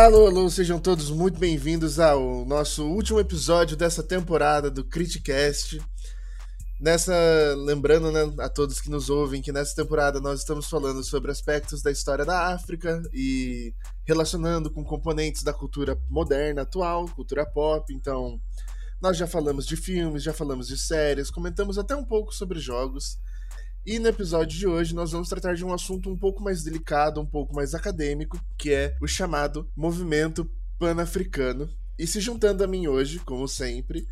Alô, alô, sejam todos muito bem-vindos ao nosso último episódio dessa temporada do Criticast. Nessa, lembrando né, a todos que nos ouvem que nessa temporada nós estamos falando sobre aspectos da história da África e relacionando com componentes da cultura moderna atual, cultura pop. Então, nós já falamos de filmes, já falamos de séries, comentamos até um pouco sobre jogos. E no episódio de hoje nós vamos tratar de um assunto um pouco mais delicado, um pouco mais acadêmico, que é o chamado movimento pan-africano. E se juntando a mim hoje, como sempre,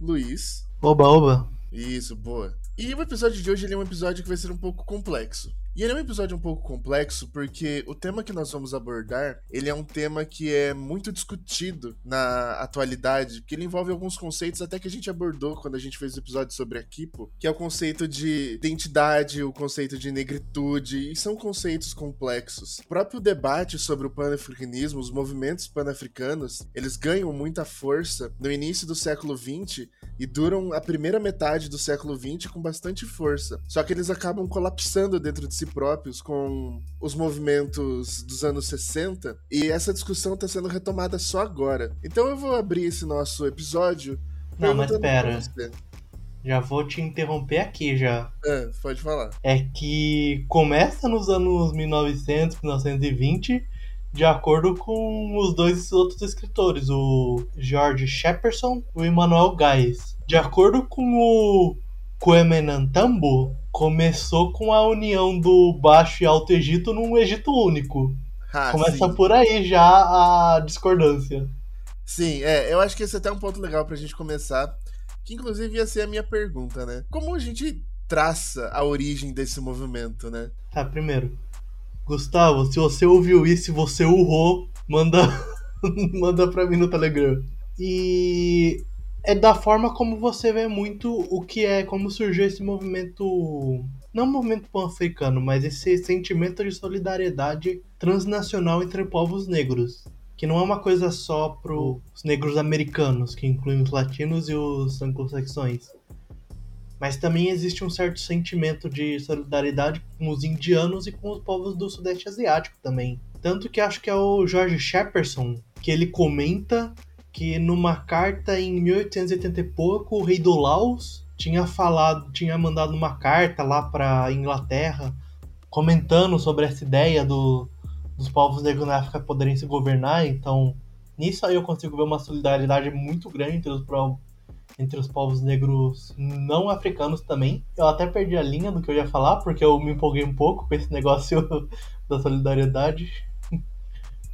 Luiz. Oba, oba. Isso, boa. E o episódio de hoje é um episódio que vai ser um pouco complexo. E ele é um episódio um pouco complexo porque o tema que nós vamos abordar, ele é um tema que é muito discutido na atualidade, que ele envolve alguns conceitos até que a gente abordou quando a gente fez o episódio sobre a Kipo, que é o conceito de identidade, o conceito de negritude, e são conceitos complexos. O próprio debate sobre o panafricanismo, os movimentos panafricanos, eles ganham muita força no início do século XX e duram a primeira metade do século XX com bastante força. Só que eles acabam colapsando dentro de si próprios com os movimentos dos anos 60 e essa discussão está sendo retomada só agora. Então eu vou abrir esse nosso episódio. Não, mas pera. Já vou te interromper aqui já. É, pode falar. É que começa nos anos 1900, 1920, de acordo com os dois outros escritores, o George Shepperson e o Emmanuel Gais. De acordo com o Quemenantambo, começou com a união do Baixo e Alto Egito num Egito único. Ah, Começa sim. por aí já a discordância. Sim, é, eu acho que esse é até um ponto legal pra gente começar, que inclusive ia ser a minha pergunta, né? Como a gente traça a origem desse movimento, né? Tá, primeiro, Gustavo, se você ouviu isso e você urrou, manda, manda pra mim no Telegram. E é da forma como você vê muito o que é, como surgiu esse movimento, não movimento pan-africano, mas esse sentimento de solidariedade transnacional entre povos negros. Que não é uma coisa só para os negros americanos, que incluem os latinos e os anglo-saxões. Mas também existe um certo sentimento de solidariedade com os indianos e com os povos do Sudeste Asiático também. Tanto que acho que é o George Shepperson que ele comenta que numa carta em 1880 e pouco, o rei do Laos tinha falado, tinha mandado uma carta lá para Inglaterra comentando sobre essa ideia do, dos povos na África poderem se governar. Então, nisso aí eu consigo ver uma solidariedade muito grande entre os, entre os povos negros não africanos também. Eu até perdi a linha do que eu ia falar, porque eu me empolguei um pouco com esse negócio da solidariedade.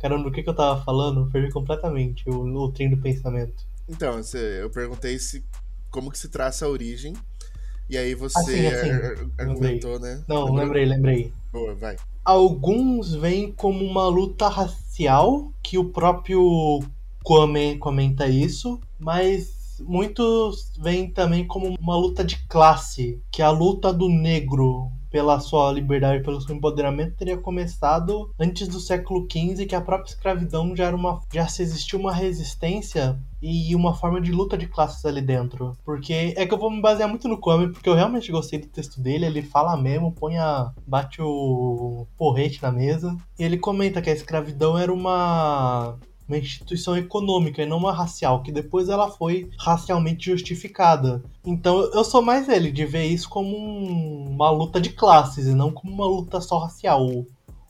Caramba, o que, que eu tava falando? Perdi completamente o, o trem do pensamento. Então, eu perguntei se como que se traça a origem. E aí você assim, assim, argumentou, lembrei. né? Não, lembrou? lembrei, lembrei. Boa, vai. Alguns veem como uma luta racial, que o próprio Kwame comenta isso, mas muitos veem também como uma luta de classe, que a luta do negro pela sua liberdade, pelo seu empoderamento, teria começado antes do século XV, que a própria escravidão já era uma, já se existiu uma resistência e uma forma de luta de classes ali dentro. Porque é que eu vou me basear muito no Kwame, porque eu realmente gostei do texto dele, ele fala mesmo, põe a. bate o porrete na mesa. E ele comenta que a escravidão era uma uma instituição econômica e não uma racial, que depois ela foi racialmente justificada. Então eu sou mais ele, de ver isso como um, uma luta de classes e não como uma luta só racial.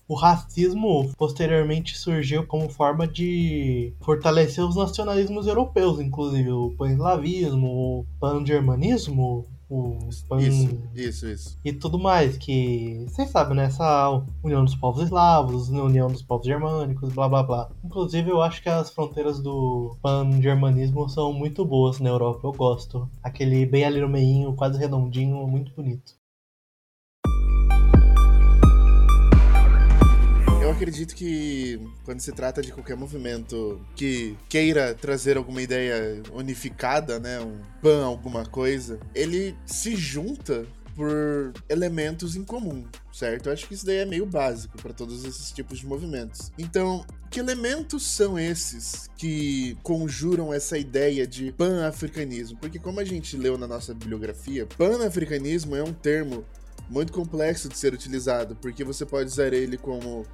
O, racismo posteriormente surgiu como forma de fortalecer os nacionalismos europeus, inclusive o pan-eslavismo, o pan-germanismo, o pan... Isso, isso, isso. E tudo mais, que vocês sabem, né? Essa união dos povos eslavos, união dos povos germânicos, blá blá blá. Inclusive, eu acho que as fronteiras do pan-germanismo são muito boas na Europa, eu gosto. Aquele bem ali no meinho, quase redondinho, muito bonito. Acredito que quando se trata de qualquer movimento que queira trazer alguma ideia unificada, né, um pan, alguma coisa, ele se junta por elementos em comum, certo? Eu acho que isso daí é meio básico para todos esses tipos de movimentos. Então, que elementos são esses que conjuram essa ideia de pan-africanismo? Porque como a gente leu na nossa bibliografia, pan-africanismo é um termo muito complexo de ser utilizado, porque você pode usar ele como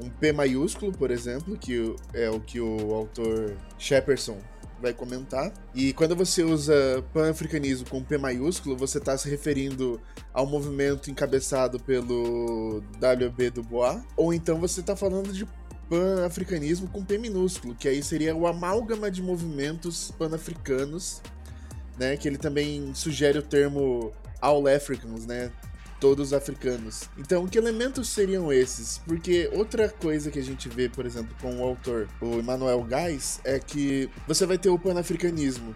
um P maiúsculo, por exemplo, que é o que o autor Shepperson vai comentar. E quando você usa pan-africanismo com P maiúsculo, você está se referindo ao movimento encabeçado pelo W.B. Du Bois, ou então você está falando de pan-africanismo com P minúsculo, que aí seria o amálgama de movimentos pan-africanos, né, que ele também sugere o termo All Africans, né, todos africanos. Então, que elementos seriam esses? Porque outra coisa que a gente vê, por exemplo, com o autor, o Emmanuel Gais, é que você vai ter o panafricanismo,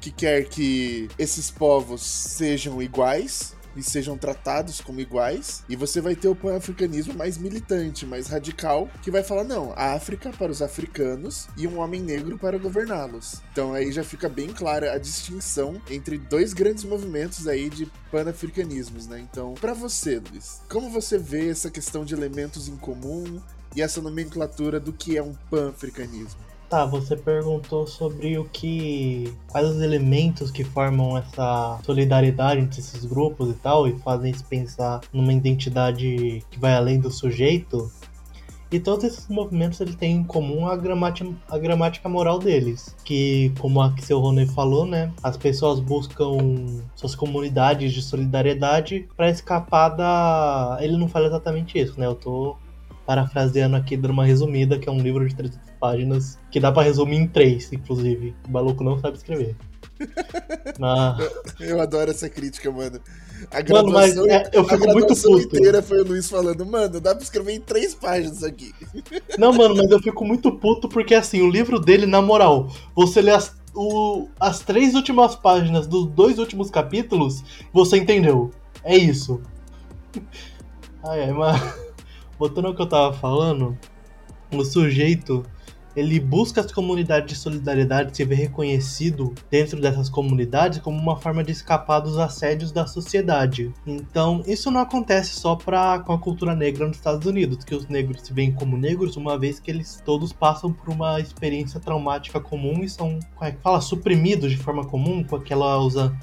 que quer que esses povos sejam iguais, e sejam tratados como iguais. E você vai ter o pan-africanismo mais militante, mais radical, que vai falar: não, a África para os africanos e um homem negro para governá-los. Então aí já fica bem clara a distinção entre dois grandes movimentos aí de pan-africanismos, né? Então, para você, Luiz, como você vê essa questão de elementos em comum e essa nomenclatura do que é um pan-africanismo? Tá, você perguntou sobre o que. quais os elementos que formam essa solidariedade entre esses grupos e tal, e fazem se pensar numa identidade que vai além do sujeito. E todos esses movimentos eles têm em comum a gramática, a gramática moral deles. Que, como a que seu Rony falou, né? As pessoas buscam suas comunidades de solidariedade para escapar da. Ele não fala exatamente isso, né? Eu tô parafraseando aqui, dando uma resumida, que é um livro de 300 páginas, que dá para resumir em três, inclusive. O maluco não sabe escrever. Mas... Eu adoro essa crítica, mano. A mano, mas é, eu fico muito puto. inteira foi o Luiz falando, mano, dá pra escrever em três páginas aqui. Não, mano, mas eu fico muito puto porque, assim, o livro dele, na moral, você lê as, o, as três últimas páginas dos dois últimos capítulos, você entendeu. É isso. Ai, ai, mas voltando ao que eu tava falando, o sujeito ele busca as comunidades de solidariedade se ver reconhecido dentro dessas comunidades como uma forma de escapar dos assédios da sociedade. Então, isso não acontece só pra, com a cultura negra nos Estados Unidos, que os negros se veem como negros, uma vez que eles todos passam por uma experiência traumática comum e são, como é que fala, suprimidos de forma comum, com aquela usa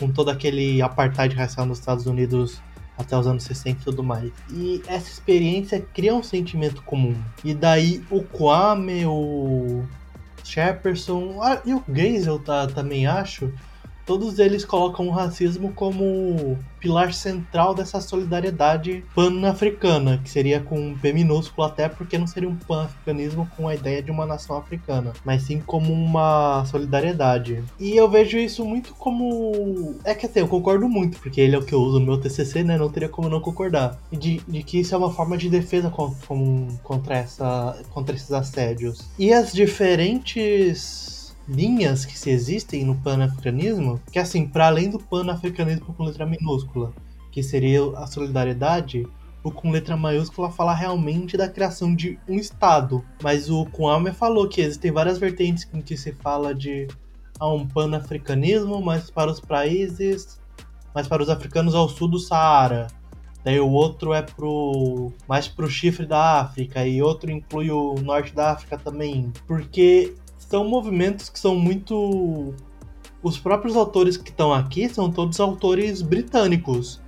com todo aquele apartheid racial nos Estados Unidos até os anos 60 e tudo mais. E essa experiência cria um sentimento comum. E daí o Kwame, o Shepperson ah, e o Geisel tá, também acho todos eles colocam o racismo como pilar central dessa solidariedade pan-africana, que seria com um P minúsculo até porque não seria um pan-africanismo com a ideia de uma nação africana, mas sim como uma solidariedade. E eu vejo isso muito como... É que assim, eu concordo muito, porque ele é o que eu uso no meu TCC, né? Não teria como não concordar. De, de que isso é uma forma de defesa contra, contra, essa, contra esses assédios. E as diferentes linhas que se existem no panafricanismo, que assim, para além do panafricanismo com letra minúscula, que seria a solidariedade, o com letra maiúscula fala realmente da criação de um Estado. Mas o com falou que existem várias vertentes em que se fala de ah, um panafricanismo, mas para os países, mas para os africanos ao sul do Saara. Daí o outro é pro mais pro chifre da África e outro inclui o norte da África também, porque são movimentos que são muito. Os próprios autores que estão aqui são todos autores britânicos.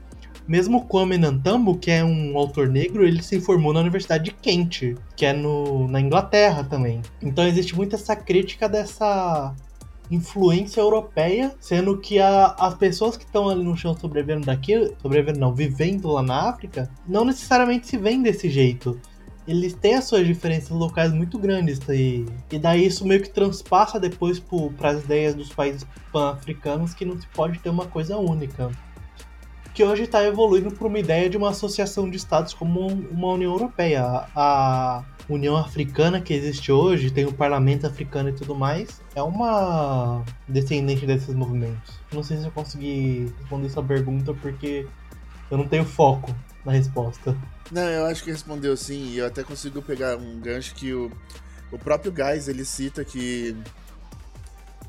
Mesmo Kwame Nantambo, que é um autor negro, ele se formou na Universidade de Kent, que é no, na Inglaterra também. Então existe muito essa crítica dessa influência europeia, sendo que a, as pessoas que estão ali no chão sobrevivendo daqui, sobrevivendo não, vivendo lá na África, não necessariamente se veem desse jeito eles têm as suas diferenças locais muito grandes e, e daí isso meio que transpassa depois para as ideias dos países pan-africanos que não se pode ter uma coisa única. Que hoje está evoluindo para uma ideia de uma associação de estados como uma União Europeia. A União Africana que existe hoje, tem o Parlamento Africano e tudo mais, é uma descendente desses movimentos. Não sei se eu consegui responder essa pergunta porque eu não tenho foco na resposta. Não, eu acho que respondeu sim, e eu até consigo pegar um gancho que o, o próprio Gás ele cita que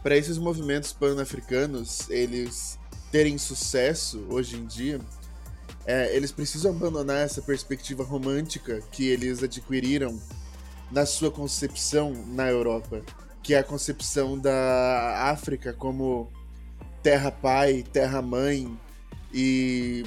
para esses movimentos pan-africanos eles terem sucesso hoje em dia, é, eles precisam abandonar essa perspectiva romântica que eles adquiriram na sua concepção na Europa, que é a concepção da África como terra-pai, terra-mãe e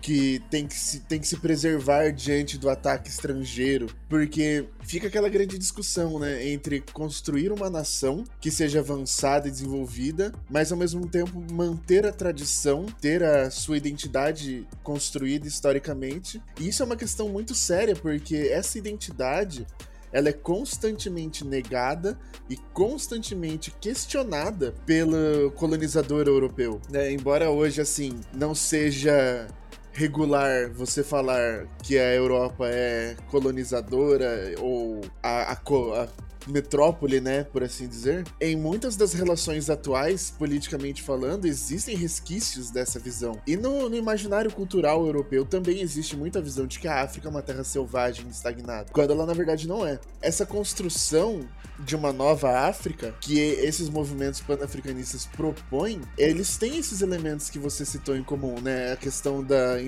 que tem que, se, tem que se preservar diante do ataque estrangeiro, porque fica aquela grande discussão, né, entre construir uma nação que seja avançada e desenvolvida, mas ao mesmo tempo manter a tradição, ter a sua identidade construída historicamente. E isso é uma questão muito séria, porque essa identidade ela é constantemente negada e constantemente questionada pelo colonizador europeu. Né? Embora hoje, assim, não seja regular você falar que a Europa é colonizadora ou a, a, a metrópole, né, por assim dizer, em muitas das relações atuais, politicamente falando, existem resquícios dessa visão. E no, no, imaginário cultural europeu também existe muita visão de que a África é uma terra selvagem estagnada, quando ela na verdade não é. Essa construção de uma nova África que esses movimentos panafricanistas propõem, eles têm esses elementos que você citou em comum, né? A questão da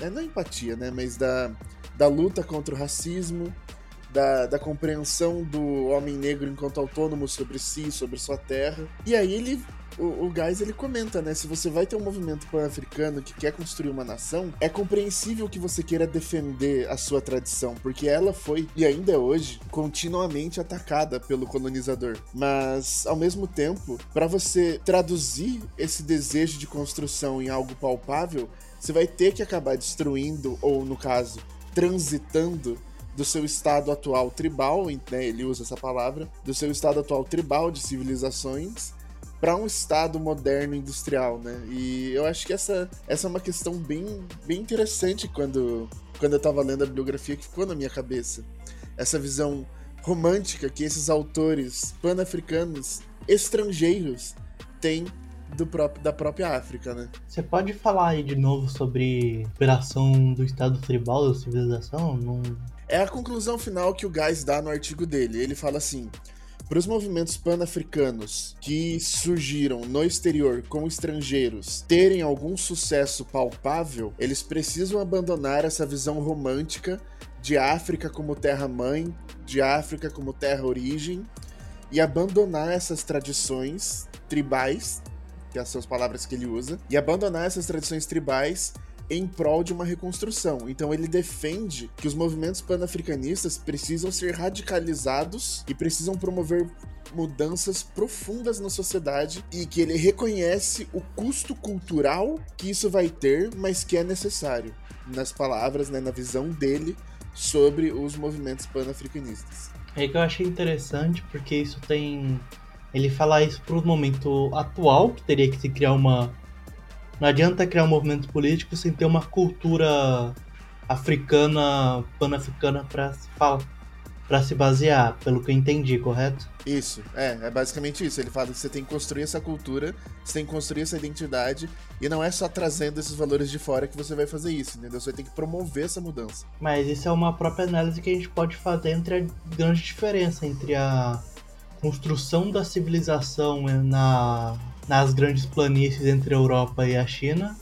é não empatia, né, mas da da luta contra o racismo, da, da compreensão do homem negro enquanto autônomo sobre si, sobre sua terra. E aí ele o, o Guys ele comenta, né? Se você vai ter um movimento pan-africano que quer construir uma nação, é compreensível que você queira defender a sua tradição, porque ela foi, e ainda é hoje, continuamente atacada pelo colonizador. Mas, ao mesmo tempo, para você traduzir esse desejo de construção em algo palpável, você vai ter que acabar destruindo, ou no caso, transitando do seu estado atual tribal, né, ele usa essa palavra, do seu estado atual tribal de civilizações para um estado moderno industrial, né? E eu acho que essa, essa é uma questão bem, bem interessante quando, quando eu estava lendo a bibliografia que ficou na minha cabeça. Essa visão romântica que esses autores pan-africanos estrangeiros têm do próprio, da própria África, né? Você pode falar aí de novo sobre operação do estado tribal da civilização? Não é a conclusão final que o Gás dá no artigo dele. Ele fala assim: para os movimentos pan-africanos que surgiram no exterior como estrangeiros terem algum sucesso palpável, eles precisam abandonar essa visão romântica de África como terra-mãe, de África como terra-origem, e abandonar essas tradições tribais, que são as palavras que ele usa, e abandonar essas tradições tribais em prol de uma reconstrução. Então ele defende que os movimentos panafricanistas precisam ser radicalizados e precisam promover mudanças profundas na sociedade e que ele reconhece o custo cultural que isso vai ter, mas que é necessário. Nas palavras, né, na visão dele sobre os movimentos panafricanistas. É que eu achei interessante porque isso tem ele fala isso para o momento atual, que teria que se criar uma não adianta criar um movimento político sem ter uma cultura africana, pan-africana para se falar, para se basear, pelo que eu entendi, correto? Isso, é, é basicamente isso. Ele fala que você tem que construir essa cultura, você tem que construir essa identidade, e não é só trazendo esses valores de fora que você vai fazer isso, entendeu? Você tem que promover essa mudança. Mas isso é uma própria análise que a gente pode fazer entre a grande diferença entre a construção da civilização na nas grandes planícies entre a Europa e a China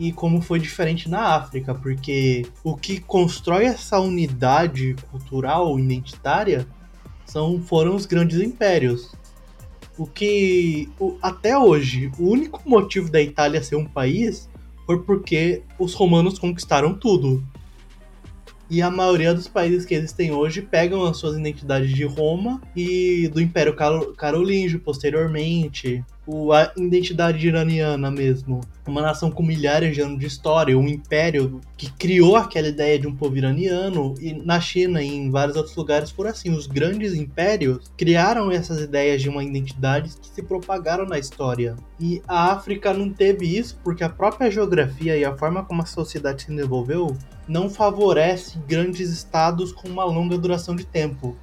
e como foi diferente na África, porque o que constrói essa unidade cultural identitária são foram os grandes impérios. O que o, até hoje o único motivo da Itália ser um país foi porque os romanos conquistaram tudo. E a maioria dos países que existem hoje pegam as suas identidades de Roma e do Império Carolíngio posteriormente o, a identidade iraniana mesmo. Uma nação com milhares de anos de história, um império que criou aquela ideia de um povo iraniano, e na China e em vários outros lugares por assim. Os grandes impérios criaram essas ideias de uma identidade que se propagaram na história. E a África não teve isso porque a própria geografia e a forma como a sociedade se desenvolveu não favorece grandes estados com uma longa duração de tempo.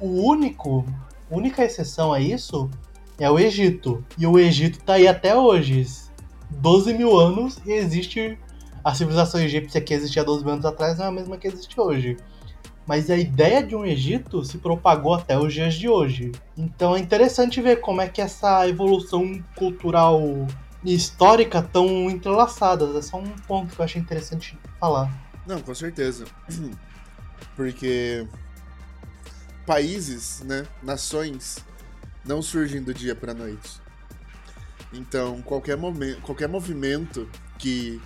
O único, única exceção a isso é o Egito. E o Egito tá aí até hoje. 12 mil anos e existe. A civilização egípcia que existia 12 mil anos atrás não é a mesma que existe hoje. Mas a ideia de um Egito se propagou até os dias de hoje. Então é interessante ver como é que essa evolução cultural e histórica estão entrelaçadas. É só um ponto que eu achei interessante falar. Não, com certeza. Porque países, né, nações, não surgem do dia para noite. Então, qualquer momento, qualquer movimento que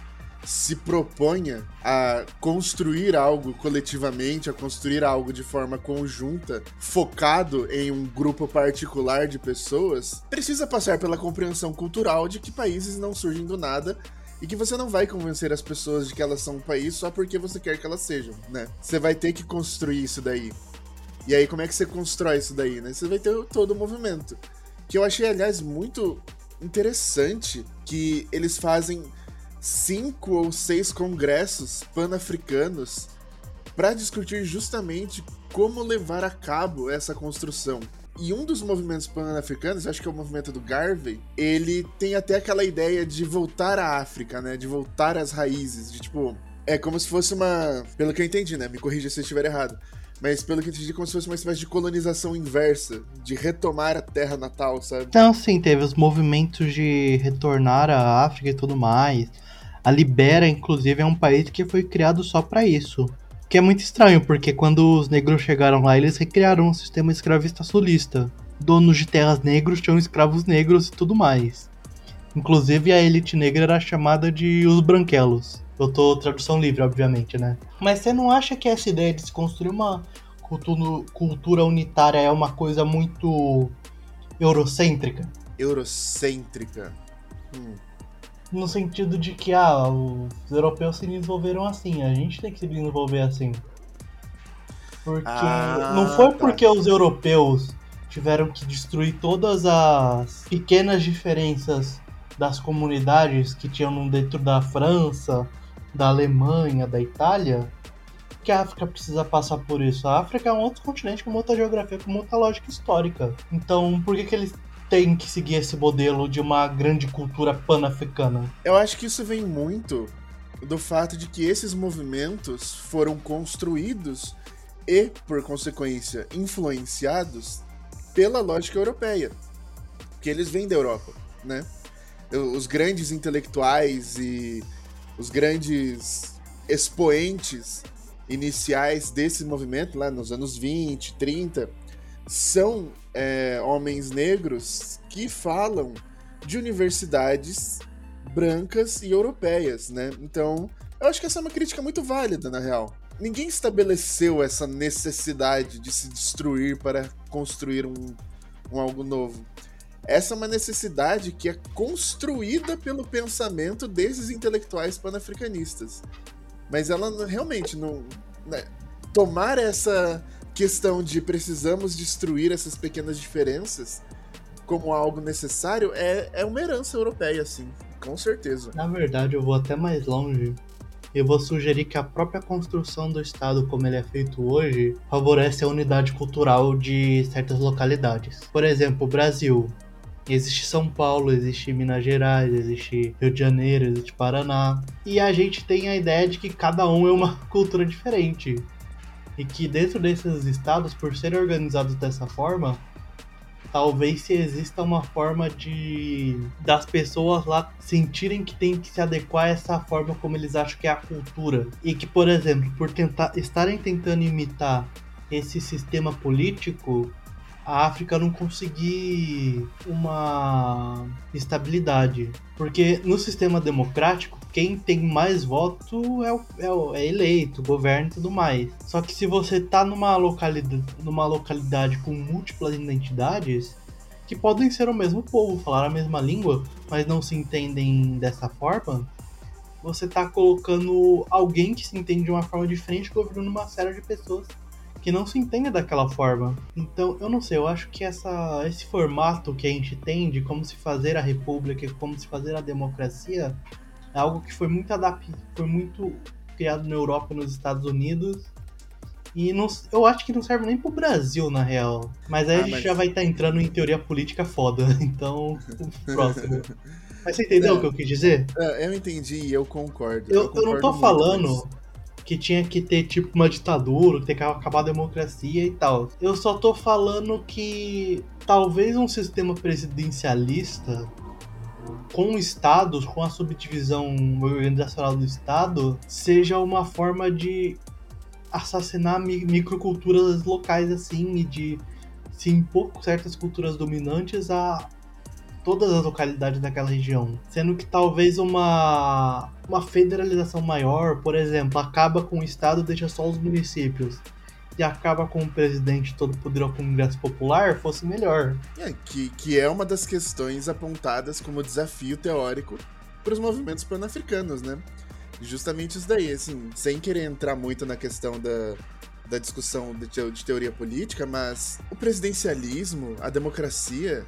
se proponha a construir algo coletivamente, a construir algo de forma conjunta, focado em um grupo particular de pessoas, precisa passar pela compreensão cultural de que países não surgem do nada e que você não vai convencer as pessoas de que elas são um país só porque você quer que elas sejam, né? Você vai ter que construir isso daí. E aí, como é que você constrói isso daí, né? Você vai ter todo o movimento. Que eu achei, aliás, muito interessante que eles fazem cinco ou seis congressos pan-africanos para discutir justamente como levar a cabo essa construção. E um dos movimentos pan-africanos, acho que é o movimento do Garvey, ele tem até aquela ideia de voltar à África, né? De voltar às raízes, de tipo, é como se fosse uma, pelo que eu entendi, né? Me corrija se eu estiver errado. Mas pelo que entendi, como se fosse uma espécie de colonização inversa, de retomar a terra natal, sabe? Então, sim, teve os movimentos de retornar à África e tudo mais. A Libéria, inclusive, é um país que foi criado só para isso. Que é muito estranho, porque quando os negros chegaram lá, eles recriaram um sistema escravista sulista. Donos de terras negros tinham escravos negros e tudo mais. Inclusive a elite negra era chamada de os branquelos. Eu tô tradução livre, obviamente, né? Mas você não acha que essa ideia de se construir uma cultura, unitária é uma coisa muito eurocêntrica? Eurocêntrica. Hum no sentido de que ah, os europeus se desenvolveram assim, a gente tem que se desenvolver assim. Porque ah, não foi tá. porque os europeus tiveram que destruir todas as pequenas diferenças das comunidades que tinham dentro da França, da Alemanha, da Itália, que a África precisa passar por isso. A África é um outro continente com outra geografia, com outra lógica histórica. Então, por que, que eles tem que seguir esse modelo de uma grande cultura pan-africana? Eu acho que isso vem muito do fato de que esses movimentos foram construídos e, por consequência, influenciados pela lógica europeia, que eles vêm da Europa, né? Os grandes intelectuais e os grandes expoentes iniciais desse movimento, lá nos anos 20, 30, são é, homens negros que falam de universidades brancas e europeias, né? Então, eu acho que essa é uma crítica muito válida, na real. Ninguém estabeleceu essa necessidade de se destruir para construir um, um algo novo. Essa é uma necessidade que é construída pelo pensamento desses intelectuais panafricanistas. Mas ela realmente não. Né, tomar essa questão de precisamos destruir essas pequenas diferenças como algo necessário é, é uma herança europeia, assim, com certeza. Na verdade, eu vou até mais longe. Eu vou sugerir que a própria construção do Estado, como ele é feito hoje, favorece a unidade cultural de certas localidades. Por exemplo, o Brasil. Existe São Paulo, existe Minas Gerais, existe Rio de Janeiro, existe Paraná. E a gente tem a ideia de que cada um é uma cultura diferente e que dentro desses estados, por serem organizados dessa forma, talvez se exista uma forma de das pessoas lá sentirem que tem que se adequar a essa forma como eles acham que é a cultura e que, por exemplo, por tentar estarem tentando imitar esse sistema político, a África não conseguir uma estabilidade. Porque no sistema democrático, quem tem mais voto é, o, é, o, é eleito, governa e tudo mais. Só que se você tá numa localidade, numa localidade com múltiplas identidades, que podem ser o mesmo povo, falar a mesma língua, mas não se entendem dessa forma, você tá colocando alguém que se entende de uma forma diferente governando uma série de pessoas que não se entenda daquela forma. Então, eu não sei, eu acho que essa, esse formato que a gente tem de como se fazer a república, como se fazer a democracia, é algo que foi muito adaptado, foi muito criado na Europa e nos Estados Unidos. E não, eu acho que não serve nem pro Brasil, na real. Mas aí ah, a gente mas... já vai estar tá entrando em teoria política foda. Então, próximo. Mas você entendeu não, o que eu quis dizer? É, eu entendi e eu concordo. Eu, eu, concordo eu não tô falando que tinha que ter tipo uma ditadura, ter que acabar a democracia e tal. Eu só tô falando que talvez um sistema presidencialista com estados, com a subdivisão organizacional do estado, seja uma forma de assassinar microculturas locais assim e de se impor certas culturas dominantes a todas as localidades daquela região. Sendo que talvez uma, uma federalização maior, por exemplo, acaba com o estado deixa só os municípios e acaba com o presidente todo poder ao Congresso Popular, fosse melhor. É, que, que é uma das questões apontadas como desafio teórico para os movimentos pan-africanos, né? Justamente isso daí, assim, sem querer entrar muito na questão da, da discussão de teoria política, mas o presidencialismo, a democracia,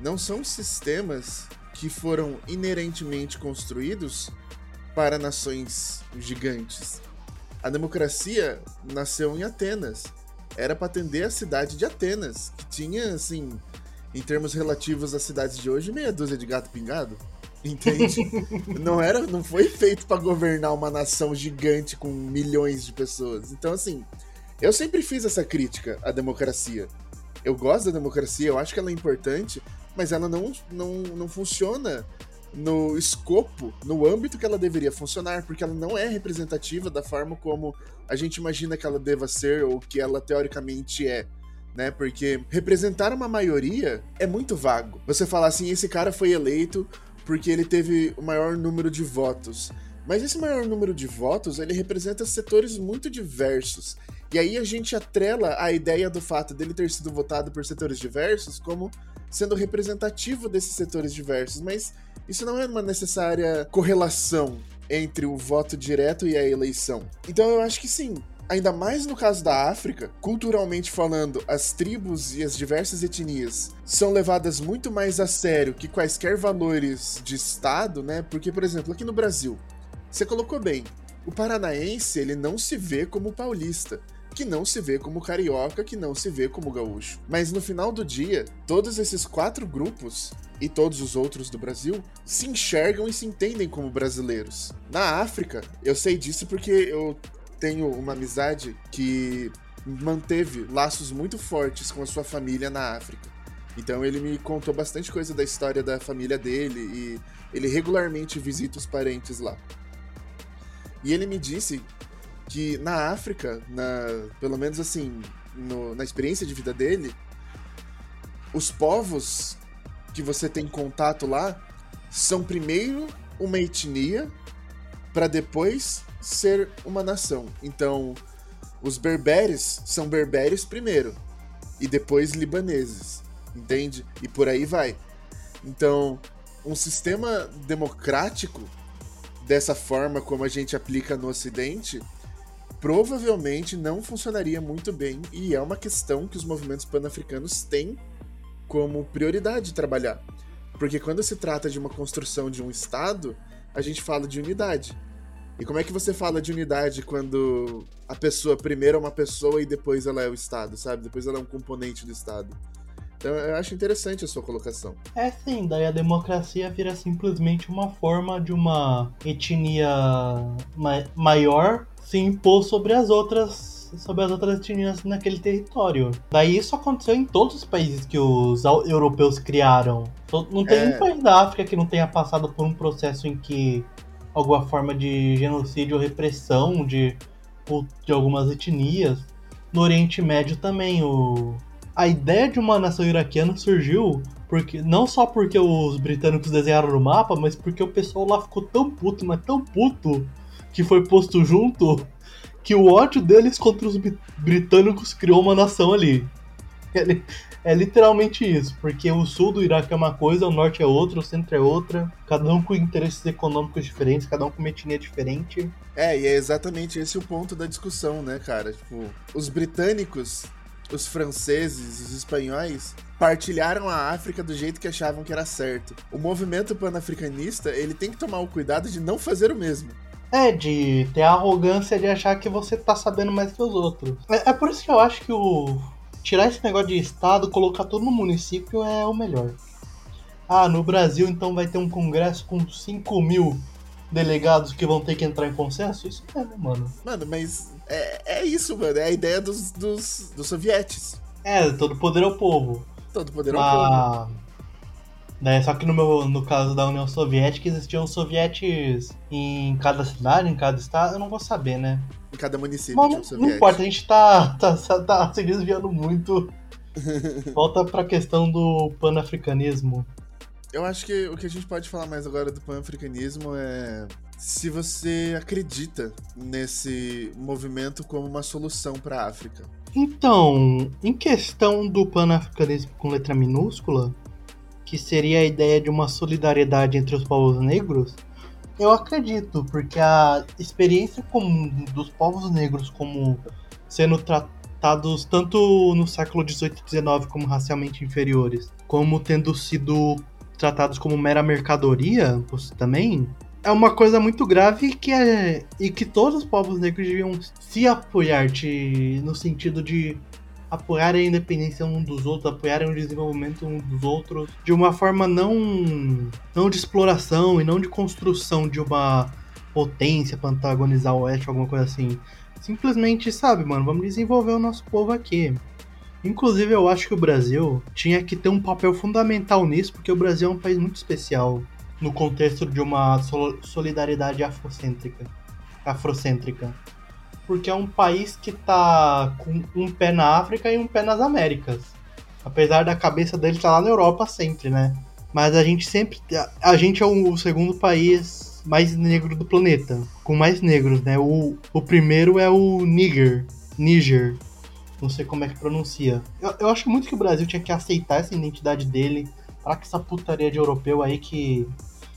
não são sistemas que foram inerentemente construídos para nações gigantes. A democracia nasceu em Atenas. Era para atender a cidade de Atenas, que tinha, assim, em termos relativos às cidades de hoje, meia dúzia de gato pingado. Entende? não era, não foi feito para governar uma nação gigante com milhões de pessoas. Então, assim, eu sempre fiz essa crítica à democracia. Eu gosto da democracia, eu acho que ela é importante, mas ela não, não, não funciona no escopo, no âmbito que ela deveria funcionar, porque ela não é representativa da forma como a gente imagina que ela deva ser ou que ela teoricamente é. Né? Porque representar uma maioria é muito vago. Você falar assim, esse cara foi eleito porque ele teve o maior número de votos. Mas esse maior número de votos, ele representa setores muito diversos. E aí a gente atrela a ideia do fato dele ter sido votado por setores diversos como sendo representativo desses setores diversos, mas isso não é uma necessária correlação entre o voto direto e a eleição. Então eu acho que sim, ainda mais no caso da África, culturalmente falando, as tribos e as diversas etnias são levadas muito mais a sério que quaisquer valores de Estado, né? Porque, por exemplo, aqui no Brasil, você colocou bem, o paranaense ele não se vê como paulista que não se vê como carioca, que não se vê como gaúcho. Mas no final do dia, todos esses quatro grupos e todos os outros do Brasil se enxergam e se entendem como brasileiros. Na África, eu sei disso porque eu tenho uma amizade que manteve laços muito fortes com a sua família na África. Então ele me contou bastante coisa da história da família dele e ele regularmente visita os parentes lá. E ele me disse que na África, na, pelo menos assim, no, na experiência de vida dele, os povos que você tem contato lá são primeiro uma etnia para depois ser uma nação. Então, os berberes são berberes primeiro e depois libaneses, entende? E por aí vai. Então, um sistema democrático dessa forma como a gente aplica no Ocidente provavelmente não funcionaria muito bem e é uma questão que os movimentos pan-africanos têm como prioridade de trabalhar. Porque quando se trata de uma construção de um Estado, a gente fala de unidade. E como é que você fala de unidade quando a pessoa primeiro é uma pessoa e depois ela é o Estado, sabe? Depois ela é um componente do Estado. Então eu acho interessante a sua colocação. É sim, daí a democracia vira simplesmente uma forma de uma etnia ma maior se impor sobre as outras sobre as outras etnias naquele território. Daí isso aconteceu em todos os países que os europeus criaram. Não tem é... país da África que não tenha passado por um processo em que alguma forma de genocídio ou repressão de, de algumas etnias. No Oriente Médio também o a ideia de uma nação iraquiana surgiu porque não só porque os britânicos desenharam no mapa, mas porque o pessoal lá ficou tão puto, mas tão puto que foi posto junto que o ódio deles contra os britânicos criou uma nação ali. É, é, literalmente isso, porque o sul do Iraque é uma coisa, o norte é outra, o centro é outra, cada um com interesses econômicos diferentes, cada um com uma etnia diferente. É, e é exatamente esse o ponto da discussão, né, cara? Tipo, os britânicos, os franceses, os espanhóis partilharam a África do jeito que achavam que era certo. O movimento panafricanista, ele tem que tomar o cuidado de não fazer o mesmo. É, de ter a arrogância de achar que você tá sabendo mais que os outros. É, é por isso que eu acho que o. Tirar esse negócio de estado, colocar tudo no município é o melhor. Ah, no Brasil então vai ter um congresso com 5 mil delegados que vão ter que entrar em consenso? Isso é, né, mano? Mano, mas é, é isso, mano. É a ideia dos, dos, dos sovietes. É, todo poder ao povo. Todo poder ao Mas... povo. Né? Só que no, meu, no caso da União Soviética existiam sovietes em cada cidade, em cada estado, eu não vou saber, né? Em cada município Mas não, não importa, a gente tá, tá, tá se desviando muito. Volta pra questão do panafricanismo. Eu acho que o que a gente pode falar mais agora do pan-africanismo é se você acredita nesse movimento como uma solução para a África. Então, em questão do pan-africanismo com letra minúscula, que seria a ideia de uma solidariedade entre os povos negros, eu acredito, porque a experiência comum dos povos negros como sendo tratados tanto no século XVIII e XIX como racialmente inferiores, como tendo sido tratados como mera mercadoria também, é uma coisa muito grave que é e que todos os povos negros deviam se apoiar de, no sentido de apoiar a independência um dos outros, apoiar o desenvolvimento um dos outros, de uma forma não, não de exploração e não de construção de uma potência para antagonizar o Oeste, alguma coisa assim. Simplesmente, sabe, mano, vamos desenvolver o nosso povo aqui. Inclusive, eu acho que o Brasil tinha que ter um papel fundamental nisso, porque o Brasil é um país muito especial no contexto de uma solidariedade afrocêntrica. afrocêntrica porque é um país que tá com um pé na África e um pé nas Américas. Apesar da cabeça dele estar tá lá na Europa sempre, né? Mas a gente sempre. A gente é o segundo país mais negro do planeta. Com mais negros, né? O, o primeiro é o Niger. Niger. Não sei como é que pronuncia. Eu, eu acho muito que o Brasil tinha que aceitar essa identidade dele. Para que essa putaria de europeu aí que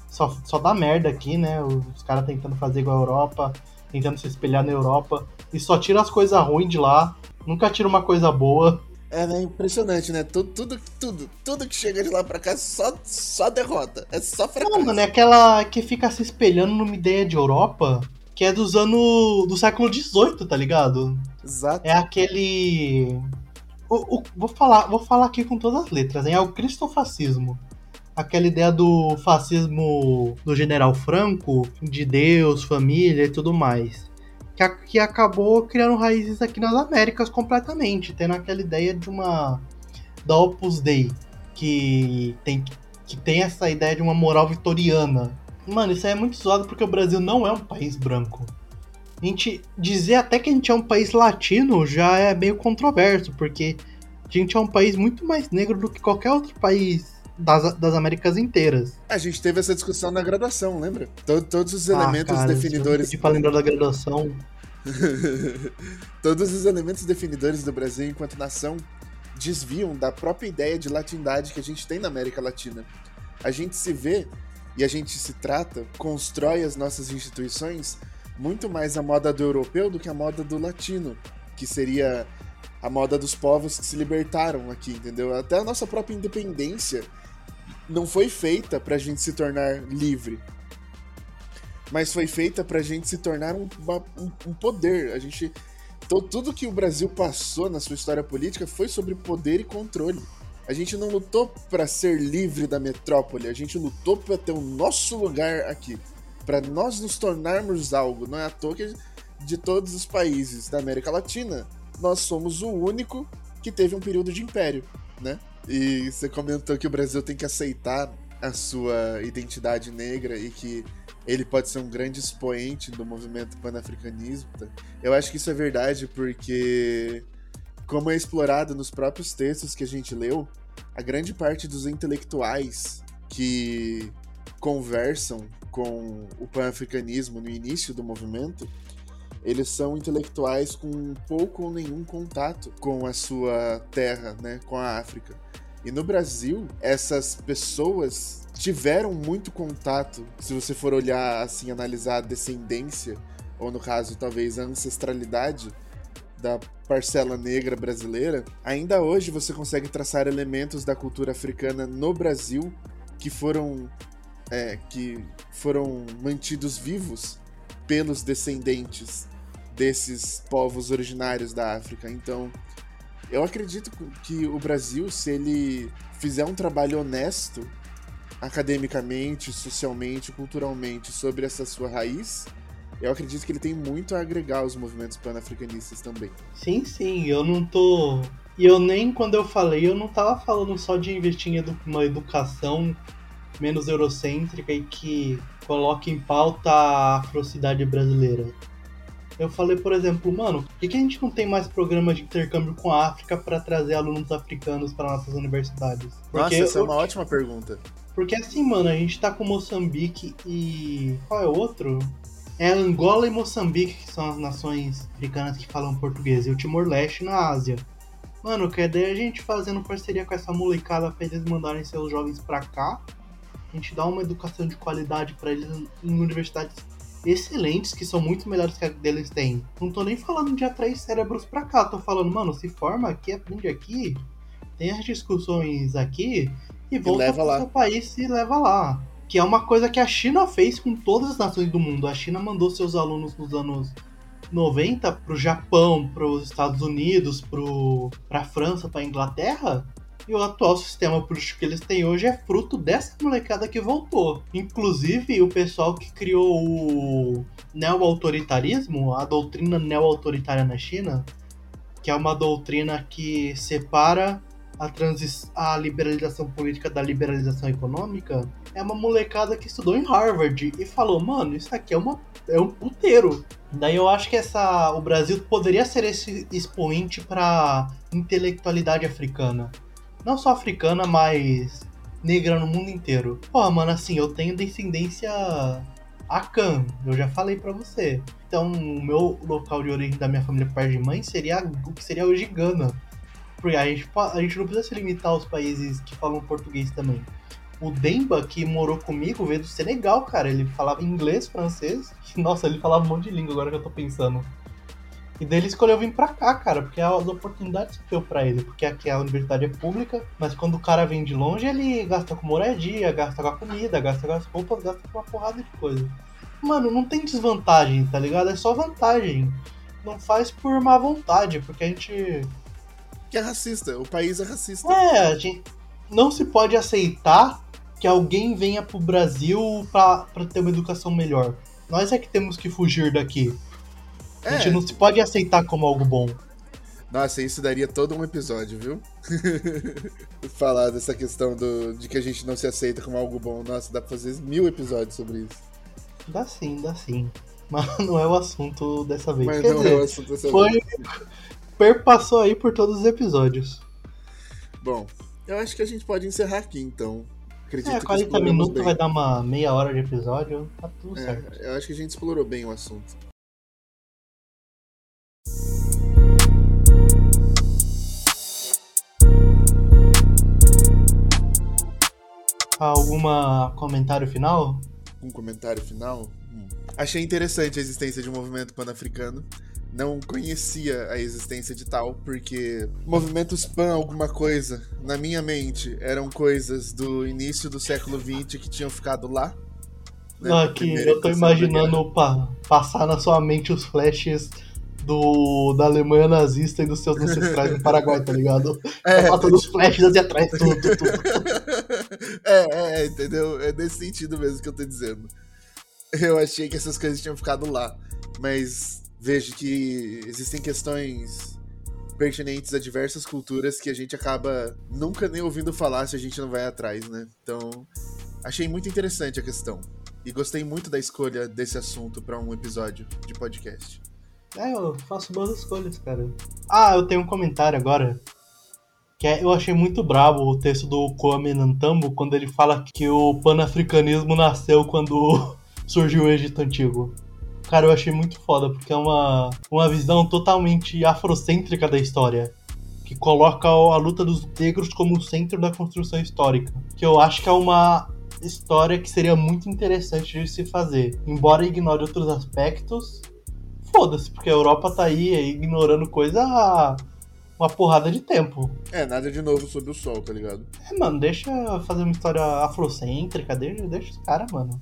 só, só dá merda aqui, né? Os caras tentando fazer igual a Europa tentando se espelhar na Europa e só tira as coisas ruins de lá, nunca tira uma coisa boa. É, né? Impressionante, né? Tudo, tudo, tudo, tudo que chega de lá pra cá é só, só derrota. É só fracasso. Não, mano, é aquela que fica se espelhando numa ideia de Europa que é dos anos. do século XVIII, tá ligado? Exato. É aquele. O, o, vou, falar, vou falar aqui com todas as letras, hein? É o cristofascismo aquela ideia do fascismo do general Franco, de Deus, família e tudo mais. Que, acabou criando raízes aqui nas Américas completamente, tendo aquela ideia de uma. da Opus Dei, que tem, que tem essa ideia de uma moral vitoriana. Mano, isso aí é muito zoado porque o Brasil não é um país branco. A gente dizer até que a gente é um país latino já é meio controverso, porque a gente é um país muito mais negro do que qualquer outro país das, das Américas inteiras. A gente teve essa discussão na graduação, lembra? Todo, todos os ah, elementos cara, definidores. Tipo, lembrar da graduação. todos os elementos definidores do Brasil enquanto nação desviam da própria ideia de latindade que a gente tem na América Latina. A gente se vê e a gente se trata, constrói as nossas instituições muito mais a moda do europeu do que a moda do latino, que seria a moda dos povos que se libertaram aqui, entendeu? Até a nossa própria independência não foi feita para a gente se tornar livre, mas foi feita para a gente se tornar um, um, um poder. A gente então, tudo que o Brasil passou na sua história política foi sobre poder e controle. A gente não lutou para ser livre da metrópole, a gente lutou para ter o nosso lugar aqui, para nós nos tornarmos algo. Não é à toa que de todos os países da América Latina, nós somos o único que teve um período de império, né? E você comentou que o Brasil tem que aceitar a sua identidade negra e que ele pode ser um grande expoente do movimento panafricanista. Eu acho que isso é verdade porque, como é explorado nos próprios textos que a gente leu, a grande parte dos intelectuais que conversam com o panafricanismo no início do movimento eles são intelectuais com pouco ou nenhum contato com a sua terra, né, com a África. E no Brasil, essas pessoas tiveram muito contato, se você for olhar assim, analisar a descendência, ou no caso, talvez a ancestralidade da parcela negra brasileira, ainda hoje você consegue traçar elementos da cultura africana no Brasil que foram é, que foram mantidos vivos pelos descendentes desses povos originários da África. Então, eu acredito que o Brasil, se ele fizer um trabalho honesto, academicamente, socialmente, culturalmente, sobre essa sua raiz, eu acredito que ele tem muito a agregar aos movimentos pan-africanistas também. Sim, sim, eu não tô. E eu nem quando eu falei, eu não tava falando só de investir em uma educação menos eurocêntrica e que coloque em pauta a afrocidade brasileira. Eu falei, por exemplo, mano, por que, que a gente não tem mais programas de intercâmbio com a África para trazer alunos africanos para nossas universidades? Porque Nossa, essa é uma ótima pergunta. Porque assim, mano, a gente tá com Moçambique e. Qual é o outro? É Angola e Moçambique, que são as nações africanas que falam português, e o Timor-Leste na Ásia. Mano, que ideia a gente fazendo parceria com essa molecada pra eles mandarem seus jovens pra cá. A gente dá uma educação de qualidade para eles em universidades excelentes, que são muito melhores que a deles têm. Não tô nem falando de atrair cérebros pra cá, tô falando, mano, se forma aqui, aprende aqui, tem as discussões aqui e volta leva pro seu país e leva lá. Que é uma coisa que a China fez com todas as nações do mundo. A China mandou seus alunos nos anos 90 pro Japão, pros Estados Unidos, pro, pra França, pra Inglaterra. E o atual sistema político que eles têm hoje é fruto dessa molecada que voltou. Inclusive, o pessoal que criou o neo-autoritarismo, a doutrina neo-autoritária na China, que é uma doutrina que separa a, a liberalização política da liberalização econômica, é uma molecada que estudou em Harvard e falou, mano, isso aqui é, uma, é um puteiro. Daí eu acho que essa, o Brasil poderia ser esse expoente para intelectualidade africana. Não só africana, mas negra no mundo inteiro. Pô, mano, assim, eu tenho descendência Akan, eu já falei pra você. Então, o meu local de origem da minha família por parte de mãe seria o que seria hoje Gana. Porque a gente, a gente não precisa se limitar aos países que falam português também. O Demba, que morou comigo, veio do Senegal, cara. Ele falava inglês, francês. Nossa, ele falava um monte de língua agora que eu tô pensando. E daí ele escolheu vir pra cá, cara, porque as oportunidades que deu pra ele. Porque aqui a universidade é pública, mas quando o cara vem de longe, ele gasta com moradia, gasta com a comida, gasta com as roupas, gasta com uma porrada de coisa. Mano, não tem desvantagem, tá ligado? É só vantagem. Não faz por má vontade, porque a gente Que é racista. O país é racista. é, a gente não se pode aceitar que alguém venha pro Brasil pra, pra ter uma educação melhor. Nós é que temos que fugir daqui. A gente É. não se pode aceitar como algo bom. Nossa, isso daria todo um episódio, viu? Falar dessa questão do, de que a gente não se aceita como algo bom. Nossa, dá pra fazer mil episódios sobre isso. Dá sim, dá sim. Mas não é o assunto dessa vez. Mas Quer não dizer, é o assunto dessa foi- vez. perpassou aí por todos os episódios. Bom, eu acho que a gente pode encerrar aqui, então. Acredito É, que 40 exploramos minutos bem. vai dar uma meia hora de episódio, tá tudo É, certo. eu acho que a gente explorou bem o assunto. Alguma comentário final? Um comentário final. Hum. Achei interessante a existência de um movimento pan-africano. Não conhecia a existência de tal, porque movimentos pan alguma coisa, na minha mente, eram coisas do início do século XX que tinham ficado lá. né, Não, na aqui eu tô imaginando pa- passar na sua mente os flashes do, da Alemanha nazista e dos seus ancestrais no Paraguai, tá ligado? É, Tá passando os flashes ali atrás, tudo, tudo, tudo. é, é, entendeu? É nesse sentido mesmo que eu tô dizendo. Eu achei que essas coisas tinham ficado lá, mas vejo que existem questões pertinentes a diversas culturas que a gente acaba nunca nem ouvindo falar se a gente não vai atrás, né? Então, achei muito interessante a questão. E gostei muito da escolha desse assunto pra um episódio de podcast. É, eu faço boas escolhas, cara. Ah, eu tenho um comentário agora. Que é, eu achei muito brabo o texto do Kwame Nantambo quando ele fala que o panafricanismo nasceu quando surgiu o Egito Antigo. Cara, eu achei muito foda, porque é uma, uma visão totalmente afrocêntrica da história. Que coloca a luta dos negros como o centro da construção histórica. Que eu acho que é uma história que seria muito interessante de se fazer. Embora ignore outros aspectos, foda-se, porque a Europa tá aí ignorando coisa há uma porrada de tempo. É, nada de novo sob o sol, tá ligado? É, mano, deixa fazer uma história afrocêntrica, deixa, deixa os caras, mano.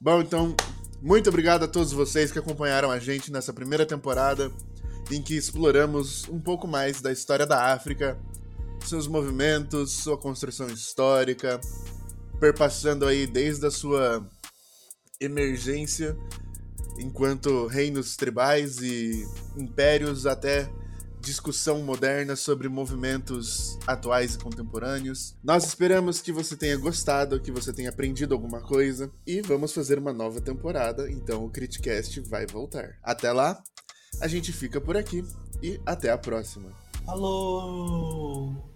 Bom, então, muito obrigado a todos vocês que acompanharam a gente nessa primeira temporada, em que exploramos um pouco mais da história da África, seus movimentos, sua construção histórica, perpassando aí desde a sua emergência enquanto reinos tribais e impérios até discussão moderna sobre movimentos atuais e contemporâneos. Nós esperamos que você tenha gostado, que você tenha aprendido alguma coisa e vamos fazer uma nova temporada, então o Criticast vai voltar. Até lá, a gente fica por aqui e até a próxima. Alô!